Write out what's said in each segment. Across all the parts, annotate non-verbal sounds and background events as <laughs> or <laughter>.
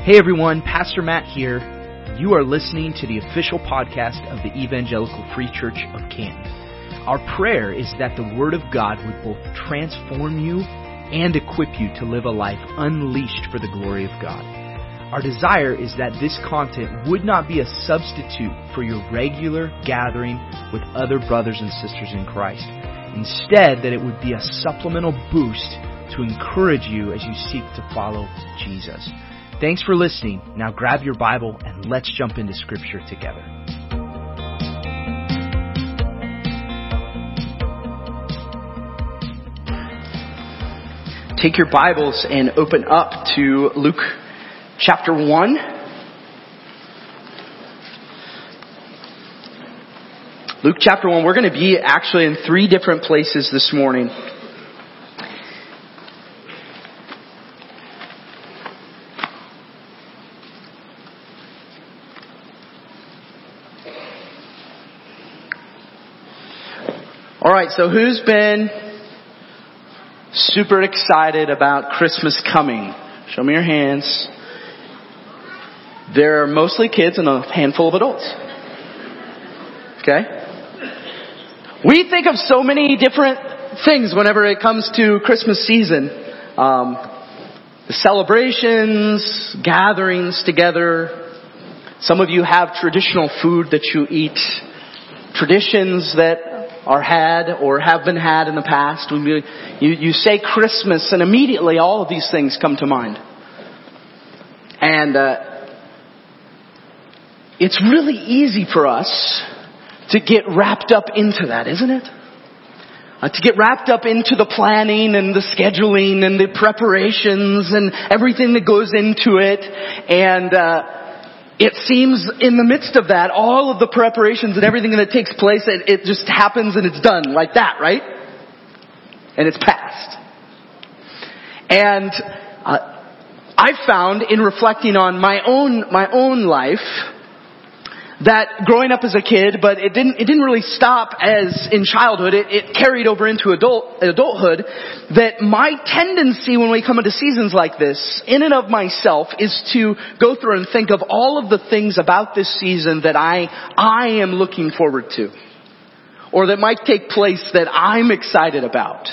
Hey everyone, Pastor Matt here. You are listening to the official podcast of the Evangelical Free Church of Canton. Our prayer is that the Word of God would both transform you and equip you to live a life unleashed for the glory of God. Our desire is that this content would not be a substitute for your regular gathering with other brothers and sisters in Christ. Instead, that it would be a supplemental boost to encourage you as you seek to follow Jesus. Thanks for listening. Now grab your Bible and let's jump into Scripture together. Take your Bibles and open up to Luke chapter 1. Luke chapter 1, we're going to be actually in three different places this morning. Alright, so who's been super excited about Christmas coming? Show me your hands. There are mostly kids and a handful of adults. Okay? We think of so many different things whenever it comes to Christmas season. Um, the celebrations, gatherings together. Some of you have traditional food that you eat. Traditions that are had or have been had in the past. You, you say Christmas and immediately all of these things come to mind. And uh, it's really easy for us to get wrapped up into that, isn't it? Uh, to get wrapped up into the planning and the scheduling and the preparations and everything that goes into it. And uh, it seems in the midst of that, all of the preparations and everything that takes place, it, it just happens and it's done like that, right? And it's past. And uh, I found in reflecting on my own my own life that growing up as a kid, but it didn't, it didn't really stop as in childhood. It, it carried over into adult, adulthood. That my tendency when we come into seasons like this, in and of myself, is to go through and think of all of the things about this season that I, I am looking forward to. Or that might take place that I'm excited about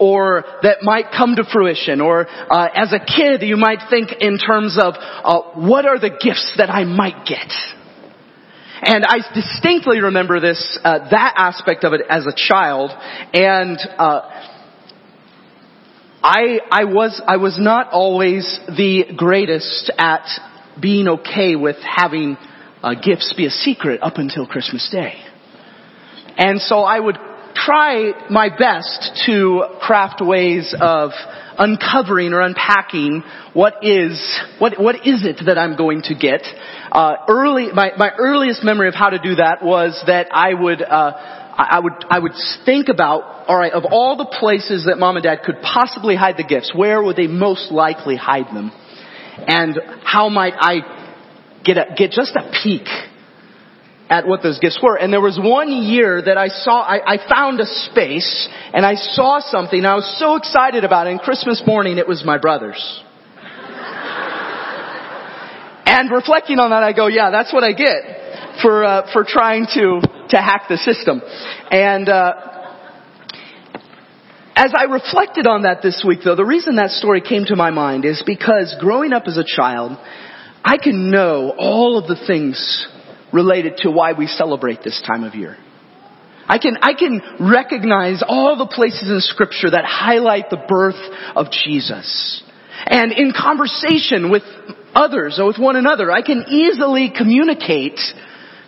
or that might come to fruition. Or uh, as a kid, you might think in terms of uh, what are the gifts that I might get. And I distinctly remember this, uh, that aspect of it as a child, and uh, I, I was, I was not always the greatest at being okay with having uh, gifts be a secret up until Christmas Day. And so I would try my best to craft ways of uncovering or unpacking what is what what is it that I'm going to get. Uh, early, my my earliest memory of how to do that was that I would. Uh, I would, I would think about, alright, of all the places that mom and dad could possibly hide the gifts, where would they most likely hide them? And how might I get a, get just a peek at what those gifts were. And there was one year that I saw, I, I found a space and I saw something. and I was so excited about it. And Christmas morning, it was my brother's. <laughs> and reflecting on that, I go, yeah, that's what I get for uh, for trying to to hack the system. And uh, as I reflected on that this week, though, the reason that story came to my mind is because growing up as a child, I can know all of the things related to why we celebrate this time of year. I can, I can recognize all the places in scripture that highlight the birth of Jesus. And in conversation with others or with one another, I can easily communicate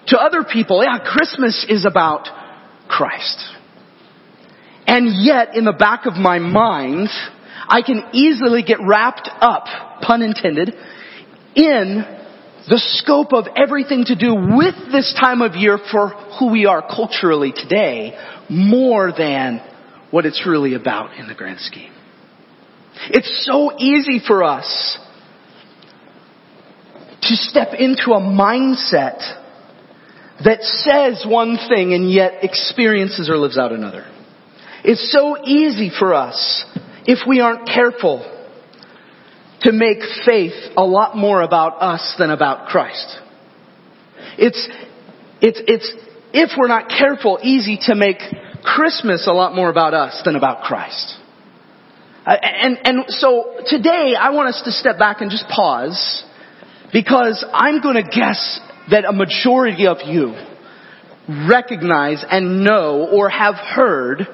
to other people, yeah, Christmas is about Christ. And yet, in the back of my mind, I can easily get wrapped up, pun intended, in the scope of everything to do with this time of year for who we are culturally today more than what it's really about in the grand scheme. It's so easy for us to step into a mindset that says one thing and yet experiences or lives out another. It's so easy for us, if we aren't careful, to make faith a lot more about us than about Christ. It's, it's, it's, if we're not careful, easy to make Christmas a lot more about us than about Christ. Uh, and, and so today I want us to step back and just pause because I'm going to guess that a majority of you recognize and know or have heard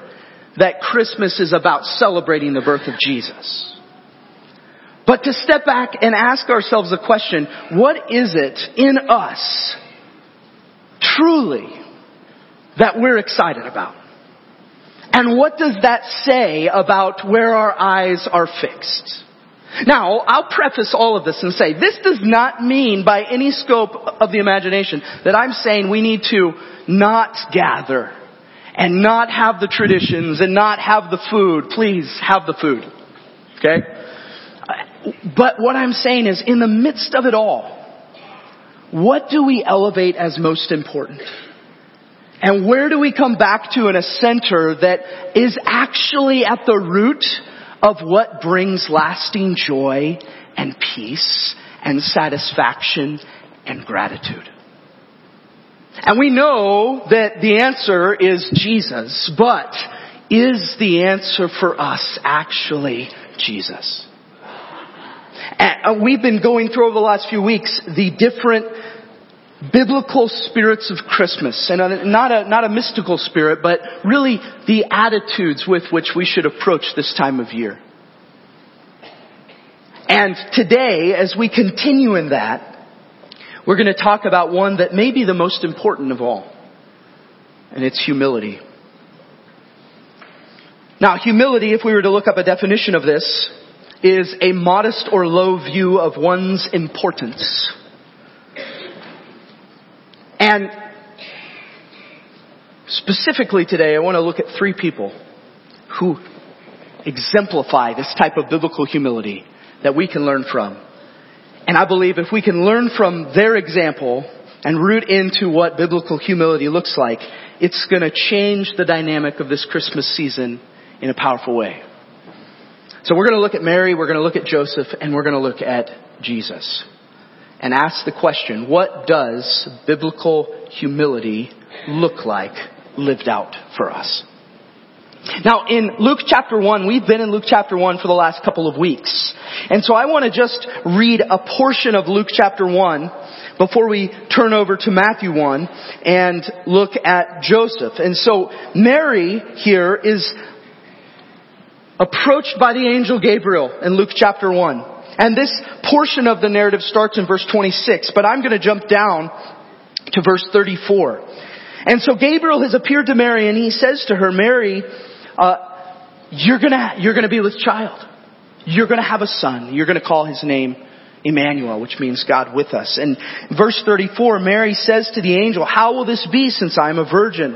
that Christmas is about celebrating the birth of Jesus. But to step back and ask ourselves the question, what is it in us truly that we're excited about? And what does that say about where our eyes are fixed? Now, I'll preface all of this and say, this does not mean by any scope of the imagination that I'm saying we need to not gather and not have the traditions and not have the food. Please have the food. Okay? But what I'm saying is, in the midst of it all, what do we elevate as most important? And where do we come back to in a center that is actually at the root of what brings lasting joy and peace and satisfaction and gratitude? And we know that the answer is Jesus, but is the answer for us actually Jesus? And uh, we've been going through over the last few weeks the different biblical spirits of Christmas, and uh, not a, not a mystical spirit, but really the attitudes with which we should approach this time of year. And today, as we continue in that, we're going to talk about one that may be the most important of all, and it's humility. Now, humility, if we were to look up a definition of this, is a modest or low view of one's importance. And specifically today, I want to look at three people who exemplify this type of biblical humility that we can learn from. And I believe if we can learn from their example and root into what biblical humility looks like, it's going to change the dynamic of this Christmas season in a powerful way. So we're going to look at Mary, we're going to look at Joseph, and we're going to look at Jesus. And ask the question, what does biblical humility look like lived out for us? Now in Luke chapter 1, we've been in Luke chapter 1 for the last couple of weeks. And so I want to just read a portion of Luke chapter 1 before we turn over to Matthew 1 and look at Joseph. And so Mary here is approached by the angel Gabriel in Luke chapter 1. And this portion of the narrative starts in verse 26, but I'm going to jump down to verse 34. And so Gabriel has appeared to Mary and he says to her, Mary, uh, you're gonna, you're gonna be with child. You're gonna have a son. You're gonna call his name Emmanuel, which means God with us. And verse 34, Mary says to the angel, how will this be since I am a virgin?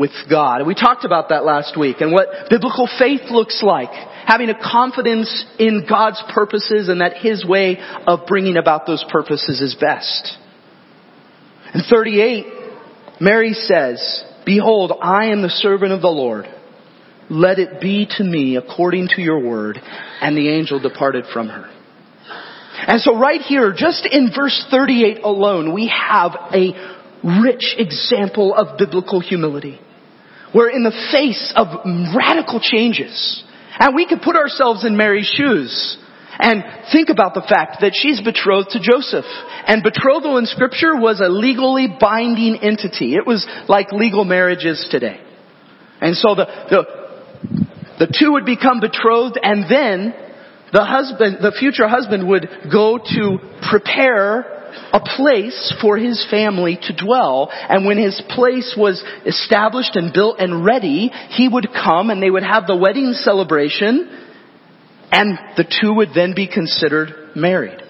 with God. We talked about that last week and what biblical faith looks like having a confidence in God's purposes and that His way of bringing about those purposes is best. In 38, Mary says, Behold, I am the servant of the Lord. Let it be to me according to your word. And the angel departed from her. And so right here, just in verse 38 alone, we have a rich example of biblical humility. Where in the face of radical changes, and we could put ourselves in Mary's shoes and think about the fact that she's betrothed to Joseph. And betrothal in scripture was a legally binding entity. It was like legal marriages today. And so the, the, the two would become betrothed and then the husband, the future husband would go to prepare a place for his family to dwell. And when his place was established and built and ready, he would come and they would have the wedding celebration and the two would then be considered married.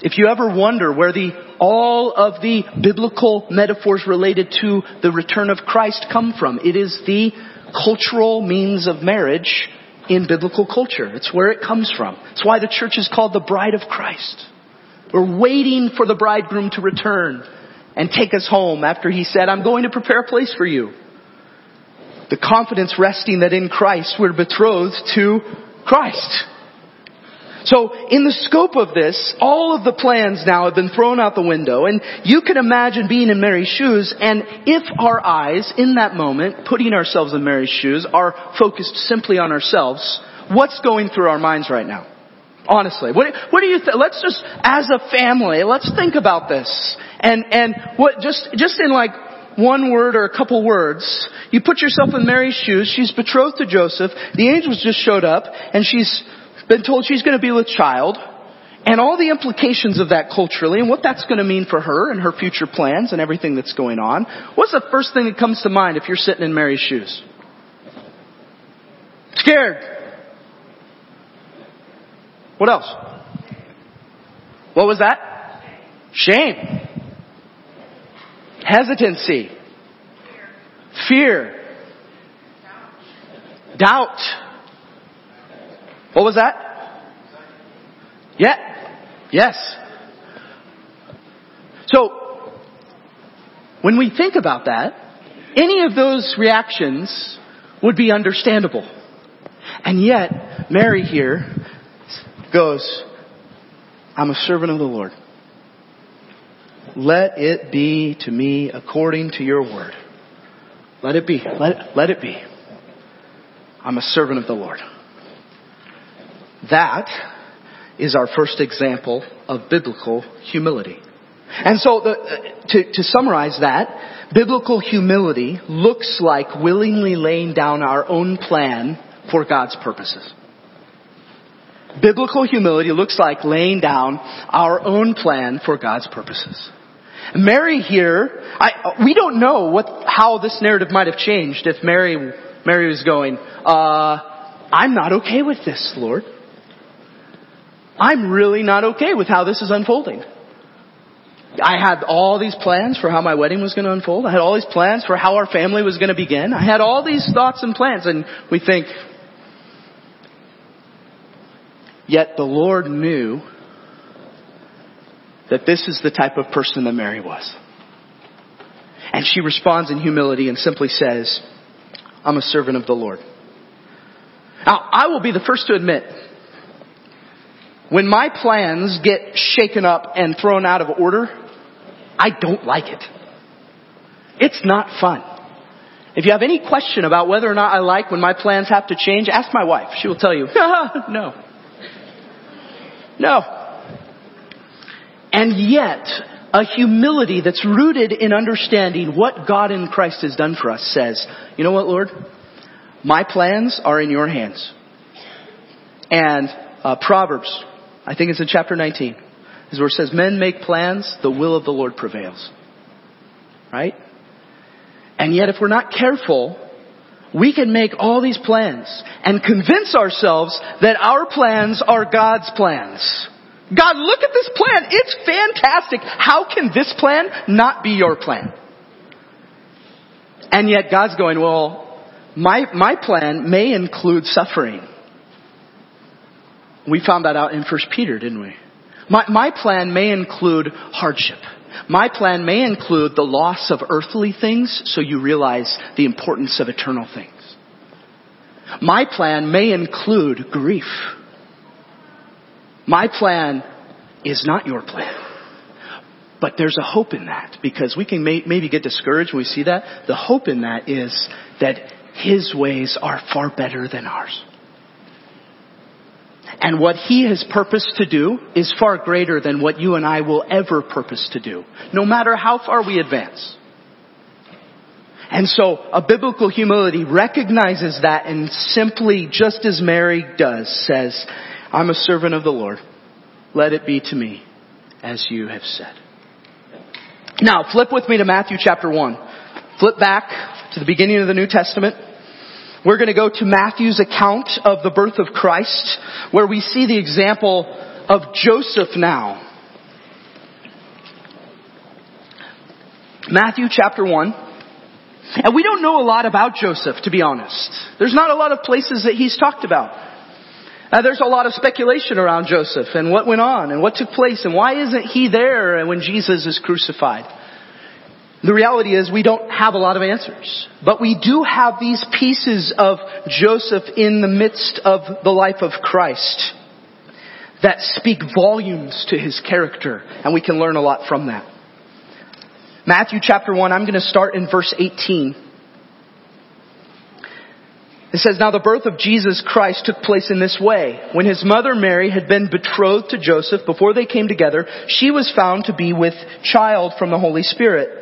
If you ever wonder where the, all of the biblical metaphors related to the return of Christ come from, it is the cultural means of marriage in biblical culture. It's where it comes from. It's why the church is called the bride of Christ. We're waiting for the bridegroom to return and take us home after he said, I'm going to prepare a place for you. The confidence resting that in Christ we're betrothed to Christ. So in the scope of this, all of the plans now have been thrown out the window and you can imagine being in Mary's shoes and if our eyes in that moment, putting ourselves in Mary's shoes, are focused simply on ourselves, what's going through our minds right now? Honestly, what, what do you think? Let's just, as a family, let's think about this. And, and what, just, just in like one word or a couple words, you put yourself in Mary's shoes, she's betrothed to Joseph, the angels just showed up, and she's been told she's going to be with child, and all the implications of that culturally, and what that's going to mean for her and her future plans and everything that's going on. What's the first thing that comes to mind if you're sitting in Mary's shoes? Scared. What else? What was that? Shame. Hesitancy. Fear. Doubt. What was that? Yeah. Yes. So, when we think about that, any of those reactions would be understandable. And yet, Mary here goes, I'm a servant of the Lord. Let it be to me according to your word. Let it be. Let, let it be. I'm a servant of the Lord. That is our first example of biblical humility. And so, the, uh, to, to summarize that, biblical humility looks like willingly laying down our own plan for God's purposes. Biblical humility looks like laying down our own plan for God's purposes. Mary here, I, we don't know what, how this narrative might have changed if Mary, Mary was going, uh, I'm not okay with this, Lord. I'm really not okay with how this is unfolding. I had all these plans for how my wedding was going to unfold. I had all these plans for how our family was going to begin. I had all these thoughts and plans and we think, Yet the Lord knew that this is the type of person that Mary was. And she responds in humility and simply says, I'm a servant of the Lord. Now, I will be the first to admit, when my plans get shaken up and thrown out of order, I don't like it. It's not fun. If you have any question about whether or not I like when my plans have to change, ask my wife. She will tell you, <laughs> no. No. And yet, a humility that's rooted in understanding what God in Christ has done for us says, you know what, Lord? My plans are in your hands. And uh, Proverbs, I think it's in chapter 19, is where it says, men make plans, the will of the Lord prevails. Right? And yet if we're not careful, we can make all these plans and convince ourselves that our plans are God's plans. God, look at this plan. It's fantastic. How can this plan not be your plan? And yet God's going, well, my, my plan may include suffering. We found that out in 1 Peter, didn't we? My, my plan may include hardship. My plan may include the loss of earthly things so you realize the importance of eternal things. My plan may include grief. My plan is not your plan. But there's a hope in that because we can may, maybe get discouraged when we see that. The hope in that is that His ways are far better than ours. And what He has purposed to do is far greater than what you and I will ever purpose to do, no matter how far we advance. And so a biblical humility recognizes that and simply, just as Mary does, says, I'm a servant of the Lord. Let it be to me as you have said. Now, flip with me to Matthew chapter 1. Flip back to the beginning of the New Testament. We're going to go to Matthew's account of the birth of Christ, where we see the example of Joseph now. Matthew chapter 1. And we don't know a lot about Joseph, to be honest. There's not a lot of places that he's talked about. Uh, there's a lot of speculation around Joseph and what went on and what took place and why isn't he there when Jesus is crucified. The reality is we don't have a lot of answers. But we do have these pieces of Joseph in the midst of the life of Christ that speak volumes to his character and we can learn a lot from that. Matthew chapter 1, I'm going to start in verse 18. It says, Now the birth of Jesus Christ took place in this way. When his mother Mary had been betrothed to Joseph before they came together, she was found to be with child from the Holy Spirit.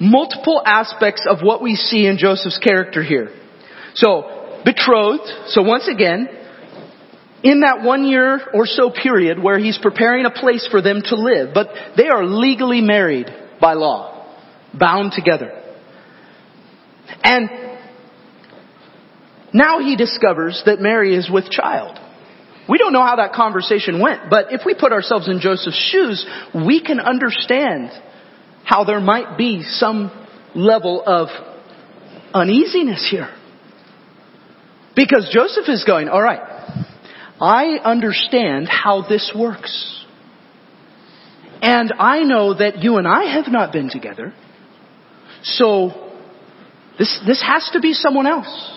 multiple aspects of what we see in Joseph's character here. So, betrothed. So once again, in that one year or so period where he's preparing a place for them to live, but they are legally married by law, bound together. And now he discovers that Mary is with child. We don't know how that conversation went, but if we put ourselves in Joseph's shoes, we can understand how there might be some level of uneasiness here. Because Joseph is going, all right, I understand how this works. And I know that you and I have not been together. So this, this has to be someone else.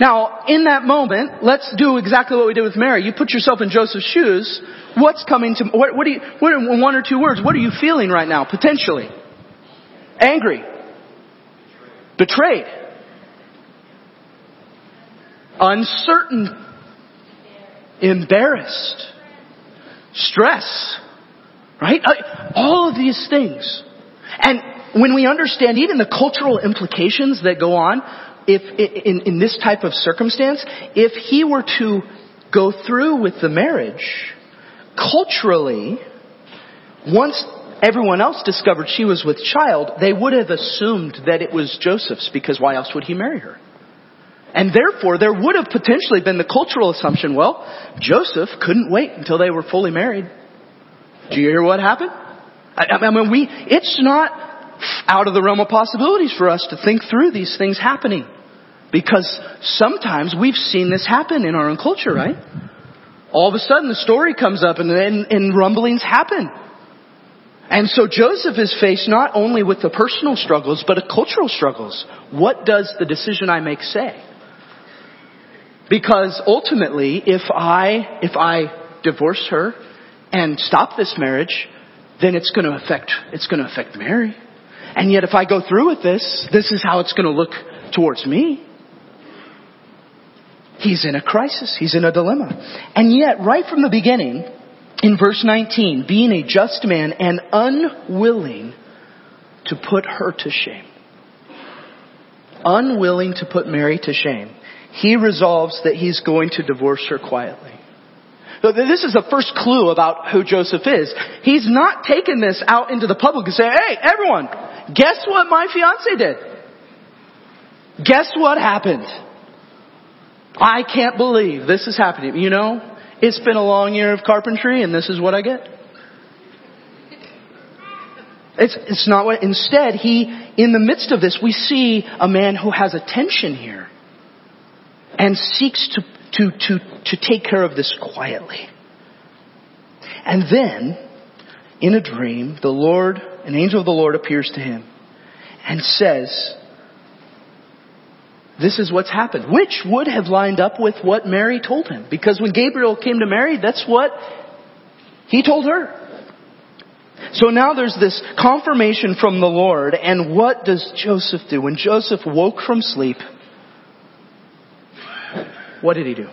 Now, in that moment, let's do exactly what we did with Mary. You put yourself in Joseph's shoes. What's coming to, what, what do you, what, one or two words, what are you feeling right now, potentially? Angry. Betrayed uncertain, embarrassed, stress, right? Uh, all of these things. And when we understand even the cultural implications that go on, if in, in this type of circumstance, if he were to go through with the marriage, culturally, once everyone else discovered she was with child, they would have assumed that it was Joseph's because why else would he marry her? And therefore, there would have potentially been the cultural assumption, well, Joseph couldn't wait until they were fully married. Do you hear what happened? I, I mean, we, it's not out of the realm of possibilities for us to think through these things happening. Because sometimes we've seen this happen in our own culture, right? All of a sudden the story comes up and, and, and rumblings happen. And so Joseph is faced not only with the personal struggles, but the cultural struggles. What does the decision I make say? Because ultimately, if I, if I divorce her and stop this marriage, then it's to affect, it's to affect Mary. And yet if I go through with this, this is how it's to look towards me. He's in a crisis. He's in a dilemma. And yet, right from the beginning, in verse 19, being a just man and unwilling to put her to shame. Unwilling to put Mary to shame he resolves that he's going to divorce her quietly. This is the first clue about who Joseph is. He's not taking this out into the public and say, hey, everyone, guess what my fiance did? Guess what happened? I can't believe this is happening. You know, it's been a long year of carpentry and this is what I get. It's, it's not what, instead, he, in the midst of this, we see a man who has attention here and seeks to, to, to, to take care of this quietly. And then, in a dream, the Lord, an angel of the Lord appears to him and says, this is what's happened, which would have lined up with what Mary told him. Because when Gabriel came to Mary, that's what he told her. So now there's this confirmation from the Lord, and what does Joseph do? When Joseph woke from sleep, what did he do?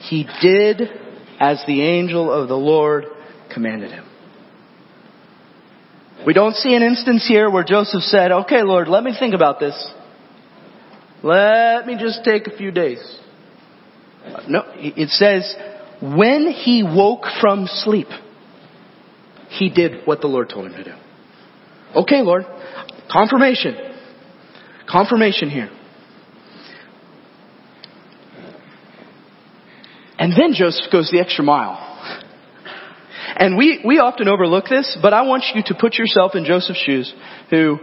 He did as the angel of the Lord commanded him. We don't see an instance here where Joseph said, okay Lord, let me think about this. Let me just take a few days. No, it says, when he woke from sleep, he did what the Lord told him to do. Okay, Lord. Confirmation. Confirmation here. And then Joseph goes the extra mile. And we, we often overlook this, but I want you to put yourself in Joseph's shoes, who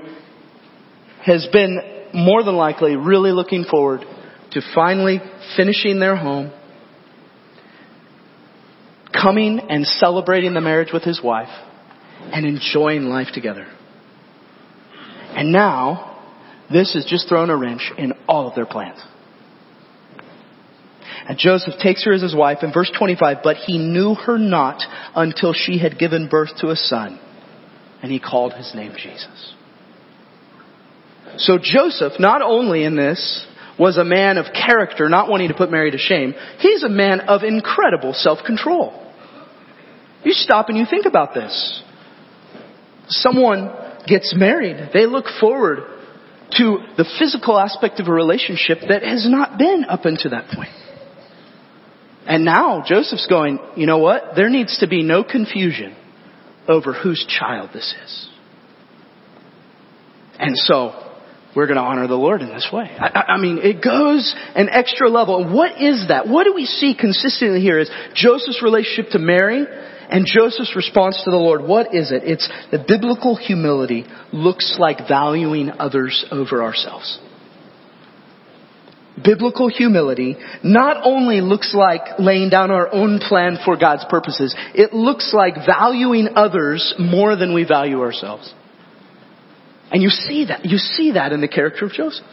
has been more than likely really looking forward to finally finishing their home, coming and celebrating the marriage with his wife, and enjoying life together. And now, this has just thrown a wrench in all of their plans. And Joseph takes her as his wife in verse 25, but he knew her not until she had given birth to a son. And he called his name Jesus. So Joseph, not only in this, was a man of character, not wanting to put Mary to shame, he's a man of incredible self-control. You stop and you think about this. Someone gets married, they look forward to the physical aspect of a relationship that has not been up until that point. And now Joseph's going, you know what? There needs to be no confusion over whose child this is. And so, we're going to honor the Lord in this way. I, I, mean, it goes an extra level. What is that? What do we see consistently here is Joseph's relationship to Mary and Joseph's response to the Lord. What is it? It's the biblical humility looks like valuing others over ourselves biblical humility not only looks like laying down our own plan for God's purposes, it looks like valuing others more than we value ourselves. And you see that, you see that in the character of Joseph.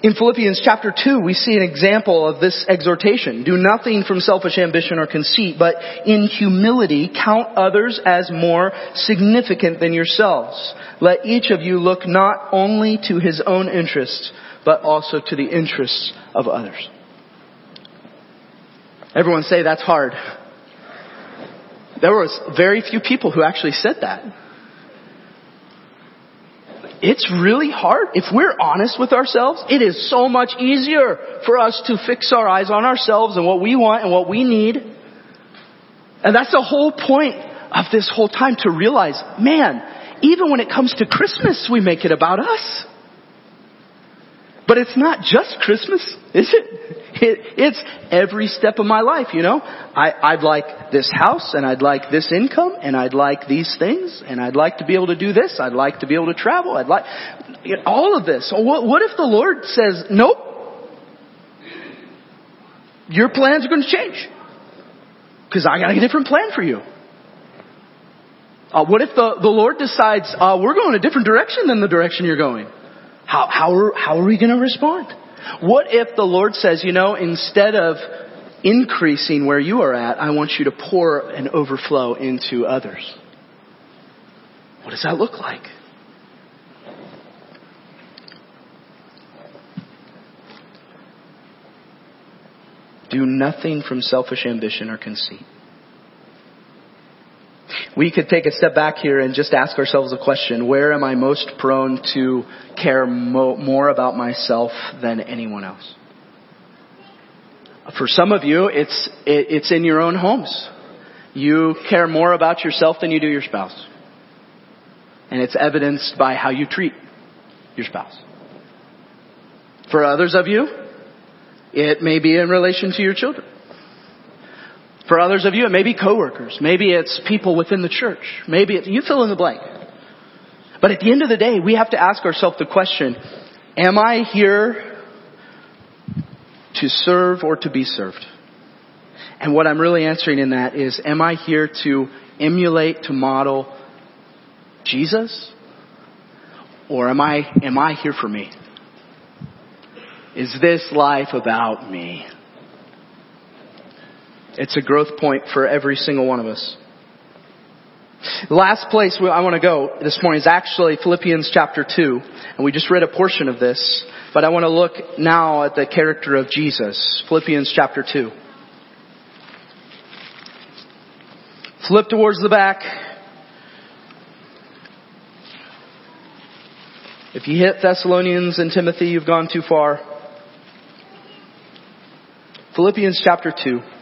In Philippians chapter 2, we see an example of this exhortation. Do nothing from selfish ambition or conceit, but in humility count others as more significant than yourselves. Let each of you look not only to his own interests, but also to the interests of others. Everyone say that's hard. There was very few people who actually said that it's really hard. If we're honest with ourselves, it is so much easier for us to fix our eyes on ourselves and what we want and what we need. And that's the whole point of this whole time to realize, man, even when it comes to Christmas, we make it about us. But it's not just Christmas, is it? it it's every step of my life, you know? I, I'd like this house and I'd like this income and I'd like these things and I'd like to be able to do this. I'd like to be able to travel. I'd like you know, all of this. What, what if the Lord says, nope, your plans are going to change because I got a different plan for you. Uh, what if the, the Lord decides uh, we're going a different direction than the direction you're going? How, how, how are we going to respond? What if the Lord says, you know, instead of increasing where you are at, I want you to pour and overflow into others? What does that look like? Do nothing from selfish ambition or conceit we could take a step back here and just ask ourselves a question. Where am I most prone to care mo- more about myself than anyone else? For some of you, it's, it, it's in your own homes. You care more about yourself than you do your spouse. And it's evidenced by how you treat your spouse. For others of you, it may be in relation to your children. For others of you, it may be coworkers. Maybe it's people within the church. Maybe it's, you fill in the blank. But at the end of the day, we have to ask ourselves the question, am I here to serve or to be served? And what I'm really answering in that is, am I here to emulate, to model Jesus? Or am I, am I here for me? Is this life about me? It's a growth point for every single one of us. Last place I want to go this morning is actually Philippians chapter 2. And we just read a portion of this, but I want to look now at the character of Jesus. Philippians chapter 2. Flip towards the back. If you hit Thessalonians and Timothy, you've gone too far. Philippians chapter 2.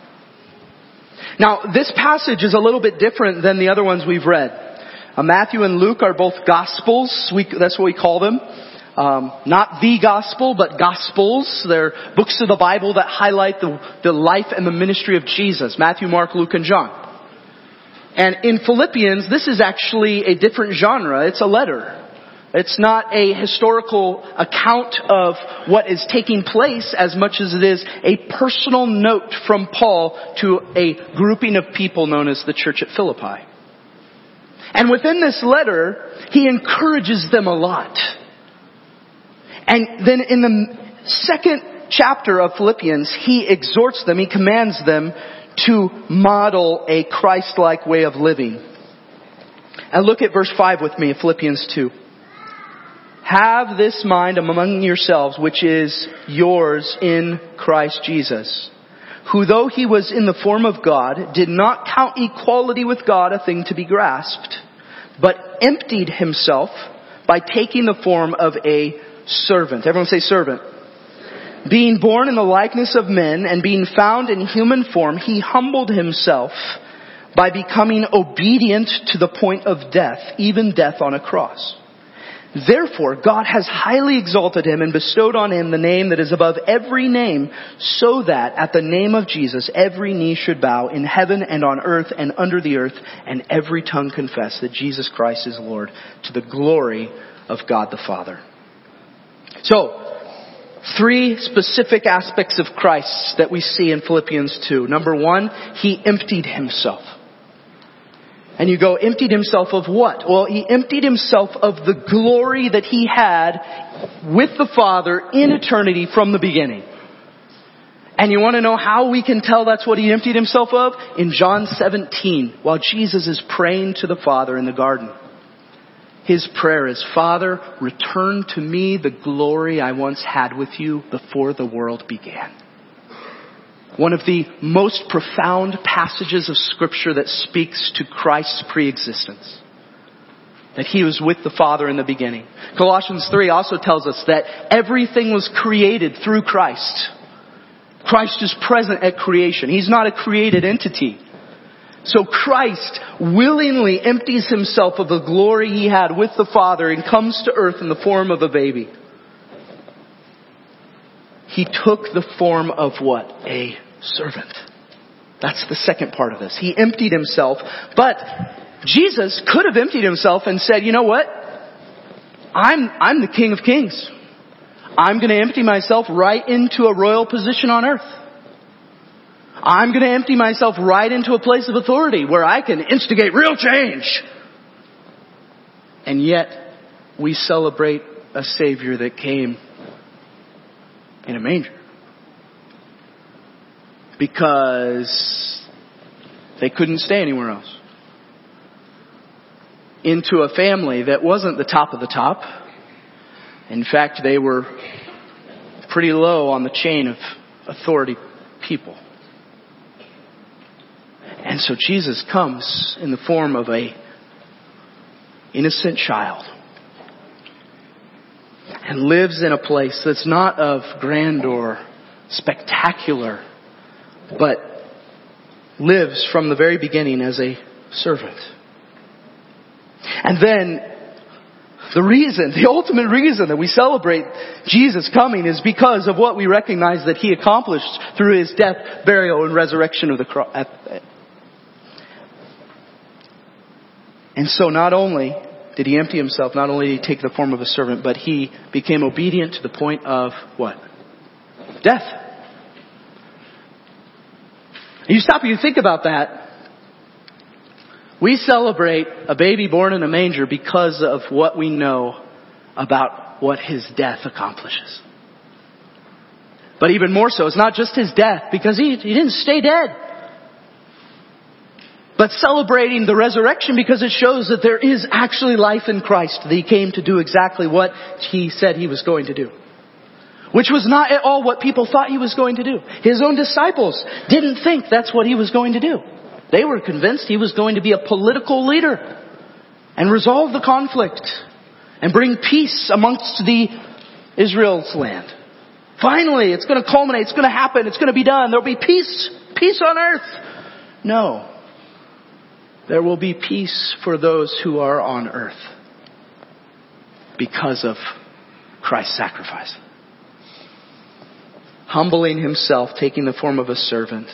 Now, this passage is a little bit different than the other ones we've read. Uh, Matthew and Luke are both gospels. We, that's what we call them. Um, not the gospel, but gospels. They're books of the Bible that highlight the, the life and the ministry of Jesus. Matthew, Mark, Luke, and John. And in Philippians, this is actually a different genre. It's a letter. It's not a historical account of what is taking place as much as it is a personal note from Paul to a grouping of people known as the church at Philippi. And within this letter, he encourages them a lot. And then in the second chapter of Philippians, he exhorts them, he commands them to model a Christ-like way of living. And look at verse 5 with me, Philippians 2. Have this mind among yourselves, which is yours in Christ Jesus, who though he was in the form of God, did not count equality with God a thing to be grasped, but emptied himself by taking the form of a servant. Everyone say servant. Being born in the likeness of men and being found in human form, he humbled himself by becoming obedient to the point of death, even death on a cross. Therefore, God has highly exalted him and bestowed on him the name that is above every name, so that at the name of Jesus every knee should bow in heaven and on earth and under the earth, and every tongue confess that Jesus Christ is Lord, to the glory of God the Father. So, three specific aspects of Christ that we see in Philippians 2. Number one, he emptied himself. And you go, emptied himself of what? Well, he emptied himself of the glory that he had with the Father in eternity from the beginning. And you want to know how we can tell that's what he emptied himself of? In John 17, while Jesus is praying to the Father in the garden. His prayer is, Father, return to me the glory I once had with you before the world began one of the most profound passages of scripture that speaks to Christ's preexistence. That he was with the Father in the beginning. Colossians 3 also tells us that everything was created through Christ. Christ is present at creation. He's not a created entity. So Christ willingly empties himself of the glory he had with the Father and comes to earth in the form of a baby. He took the form of what? A servant. That's the second part of this. He emptied himself, but Jesus could have emptied himself and said, you know what? I'm, I'm the King of Kings. I'm going to empty myself right into a royal position on earth. I'm going to empty myself right into a place of authority where I can instigate real change. And yet, we celebrate a Savior that came in a manger because they couldn't stay anywhere else. Into a family that wasn't the top of the top. In fact, they were pretty low on the chain of authority people. And so Jesus comes in the form of a innocent child and lives in a place that's not of grandeur, spectacular but lives from the very beginning as a servant. And then the reason, the ultimate reason that we celebrate Jesus coming is because of what we recognize that He accomplished through His death, burial, and resurrection of the cross. And so not only did He empty Himself, not only did He take the form of a servant, but He became obedient to the point of what? Death. You stop and you think about that. We celebrate a baby born in a manger because of what we know about what his death accomplishes. But even more so, it's not just his death, because he, he didn't stay dead. But celebrating the resurrection because it shows that there is actually life in Christ, that he came to do exactly what he said he was going to do. Which was not at all what people thought he was going to do. His own disciples didn't think that's what he was going to do. They were convinced he was going to be a political leader and resolve the conflict and bring peace amongst the Israel's land. Finally, it's going to culminate, it's going to happen, it's going to be done. There'll be peace, peace on earth. No. There will be peace for those who are on earth because of Christ's sacrifice. Humbling himself, taking the form of a servant,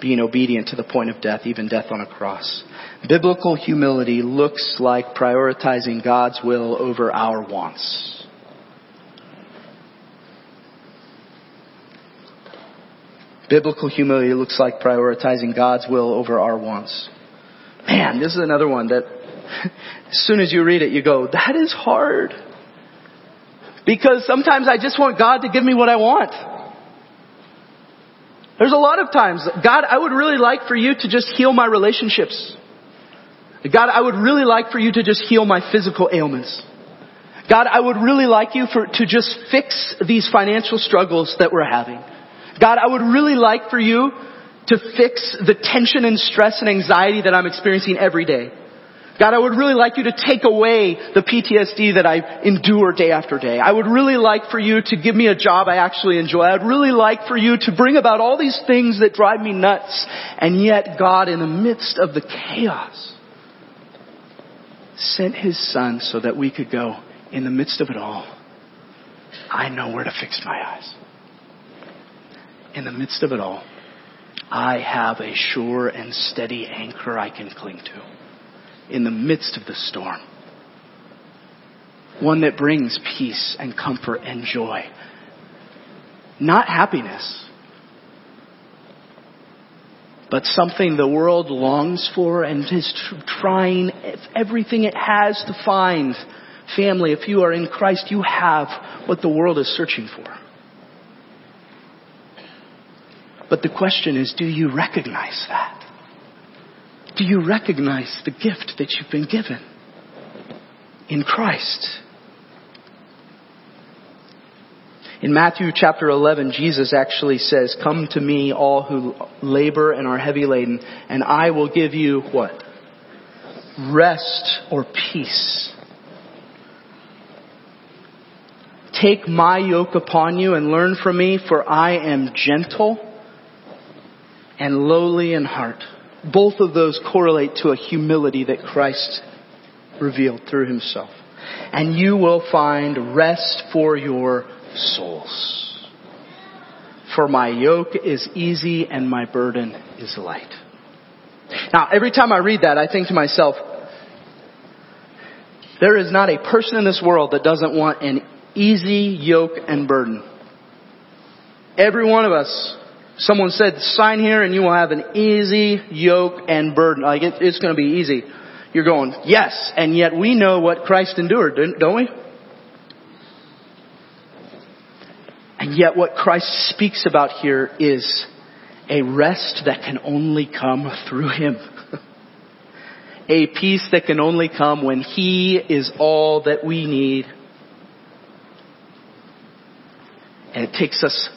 being obedient to the point of death, even death on a cross. Biblical humility looks like prioritizing God's will over our wants. Biblical humility looks like prioritizing God's will over our wants. Man, this is another one that <laughs> as soon as you read it, you go, that is hard. Because sometimes I just want God to give me what I want. There's a lot of times, God, I would really like for you to just heal my relationships. God, I would really like for you to just heal my physical ailments. God, I would really like you for, to just fix these financial struggles that we're having. God, I would really like for you to fix the tension and stress and anxiety that I'm experiencing every day. God, I would really like you to take away the PTSD that I endure day after day. I would really like for you to give me a job I actually enjoy. I'd really like for you to bring about all these things that drive me nuts. And yet God, in the midst of the chaos, sent His Son so that we could go, in the midst of it all, I know where to fix my eyes in the midst of it all, I have a sure and steady anchor I can cling to in the midst of the storm. One that brings peace and comfort and joy. Not happiness, but something the world longs for and is trying everything it has to find. Family, if you are in Christ, you have what the world is searching for. But the question is, do you recognize that? Do you recognize the gift that you've been given in Christ? In Matthew chapter 11, Jesus actually says, Come to me, all who labor and are heavy laden, and I will give you what? Rest or peace. Take my yoke upon you and learn from me, for I am gentle and lowly in heart. Both of those correlate to a humility that Christ revealed through himself. And you will find rest for your souls. For my yoke is easy and my burden is light. Now, every time I read that, I think to myself, there is not a person in this world that doesn't want an easy yoke and burden. Every one of us Someone said, sign here and you will have an easy yoke and burden. Like it, it's going to be easy. You're going, yes, and yet we know what Christ endured, don't we? And yet what Christ speaks about here is a rest that can only come through Him. <laughs> a peace that can only come when He is all that we need. And it takes us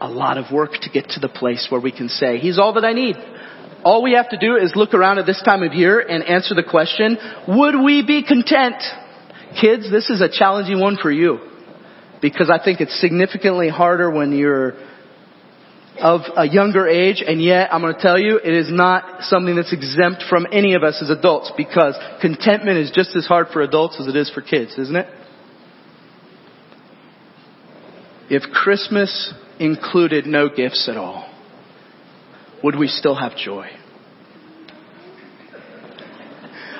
a lot of work to get to the place where we can say, He's all that I need. All we have to do is look around at this time of year and answer the question, would we be content? Kids, this is a challenging one for you. Because I think it's significantly harder when you're of a younger age, and yet I'm going to tell you, it is not something that's exempt from any of us as adults because contentment is just as hard for adults as it is for kids, isn't it? If Christmas included no gifts at all, would we still have joy?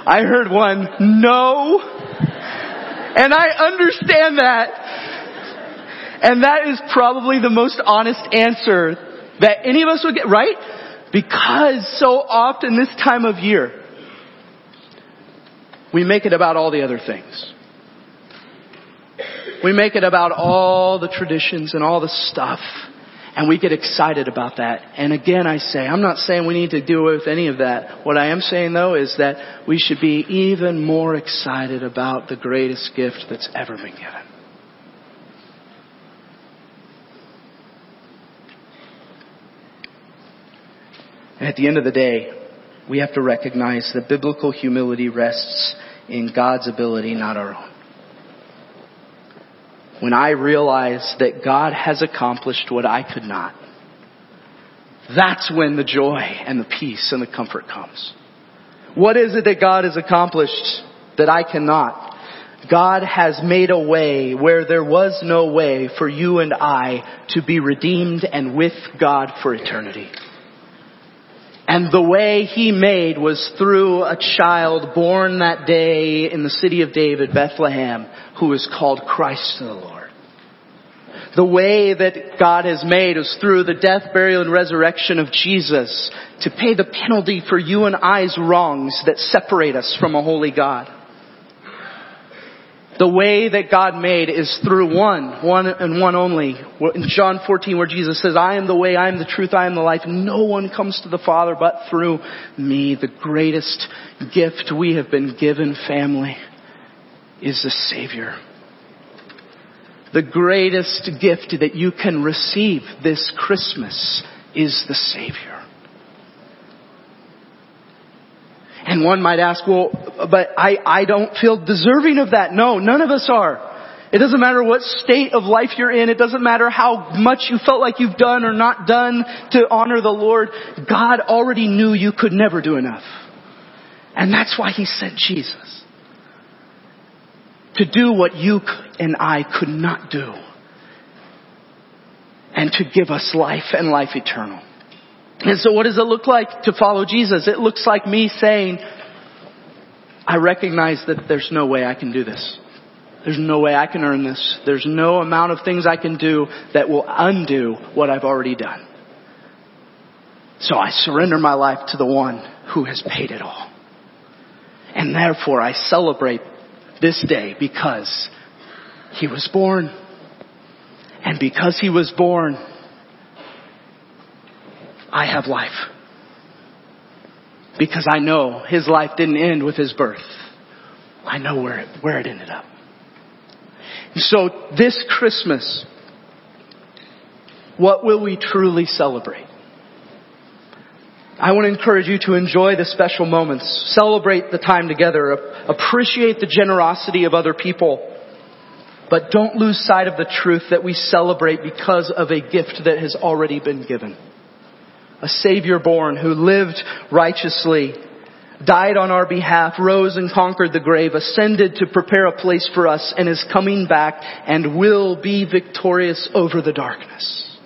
I heard one, no. And I understand that. And that is probably the most honest answer that any of us would get, right? Because so often this time of year, we make it about all the other things. We make it about all the traditions and all the stuff. And we get excited about that. And again, I say, I'm not saying we need to deal with any of that. What I am saying though is that we should be even more excited about the greatest gift that's ever been given. And at the end of the day, we have to recognize that biblical humility rests in God's ability, not our own. When I realize that God has accomplished what I could not, that's when the joy and the peace and the comfort comes. What is it that God has accomplished that I cannot? God has made a way where there was no way for you and I to be redeemed and with God for eternity. And the way he made was through a child born that day in the city of David, Bethlehem, who is called Christ the Lord. The way that God has made is through the death, burial, and resurrection of Jesus to pay the penalty for you and I's wrongs that separate us from a holy God. The way that God made is through one, one and one only. In John 14 where Jesus says, I am the way, I am the truth, I am the life. No one comes to the Father but through me. The greatest gift we have been given, family, is the Savior. The greatest gift that you can receive this Christmas is the Savior. And one might ask, well, but I, I don't feel deserving of that. No, none of us are. It doesn't matter what state of life you're in. It doesn't matter how much you felt like you've done or not done to honor the Lord. God already knew you could never do enough. And that's why He sent Jesus. To do what you and I could not do. And to give us life and life eternal. And so what does it look like to follow Jesus? It looks like me saying, I recognize that there's no way I can do this. There's no way I can earn this. There's no amount of things I can do that will undo what I've already done. So I surrender my life to the one who has paid it all. And therefore I celebrate this day because he was born. And because he was born, I have life. Because I know his life didn't end with his birth. I know where it, where it ended up. so this Christmas, what will we truly celebrate? I want to encourage you to enjoy the special moments, celebrate the time together, appreciate the generosity of other people, but don't lose sight of the truth that we celebrate because of a gift that has already been given a Savior born who lived righteously, died on our behalf, rose and conquered the grave, ascended to prepare a place for us, and is coming back and will be victorious over the darkness.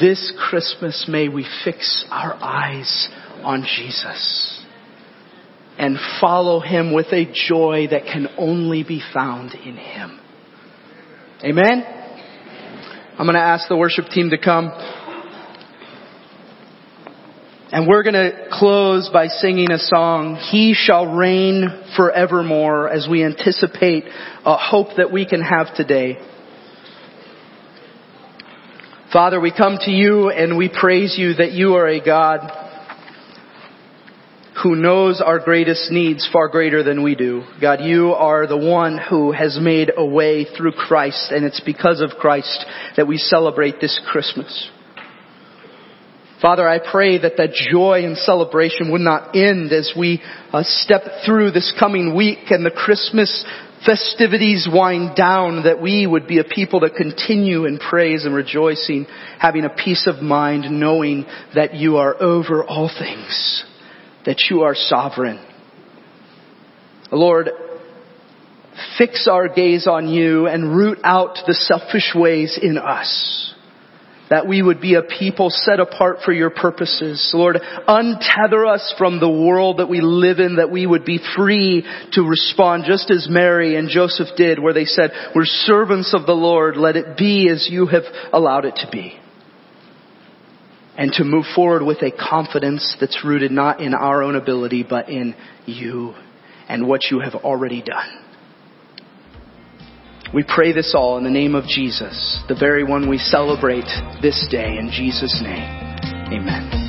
This Christmas may we fix our eyes on Jesus and follow Him with a joy that can only be found in Him. Amen? I'm going to ask the worship team to come. And we're going to close by singing a song, He Shall Reign Forevermore, as we anticipate a hope that we can have today. Father, we come to you and we praise you that you are a God who knows our greatest needs far greater than we do. God, you are the one who has made a way through Christ, and it's because of Christ that we celebrate this Christmas. Father, I pray that that joy and celebration would not end as we uh, step through this coming week and the Christmas festivities wind down, that we would be a people that continue in praise and rejoicing, having a peace of mind, knowing that you are over all things, that you are sovereign. Lord, fix our gaze on you and root out the selfish ways in us that we would be a people set apart for your purposes. Lord, untether us from the world that we live in, that we would be free to respond just as Mary and Joseph did, where they said, we're servants of the Lord, let it be as you have allowed it to be. And to move forward with a confidence that's rooted not in our own ability, but in you and what you have already done. We pray this all in the name of Jesus, the very one we celebrate this day. In Jesus' name, amen.